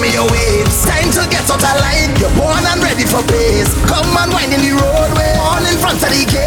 me away. It's time to get out of line. You're born and ready for pace. Come and wind in the roadway, on in front of the gate.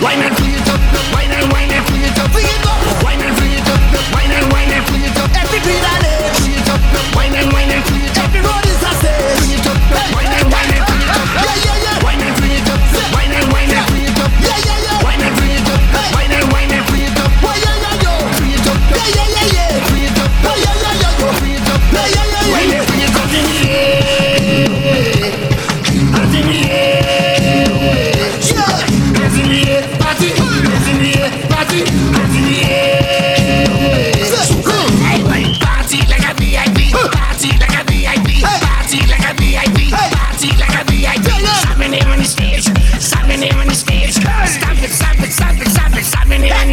Lightning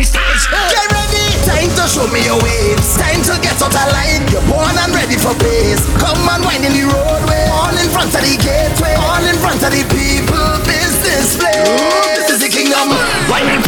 stage. Get ready. Time to show me your waves. Time to get out of line. You're born and ready for pace. Come and wind in the roadway. All in front of the gateway. All in front of the people. Business place. This is the kingdom. Wind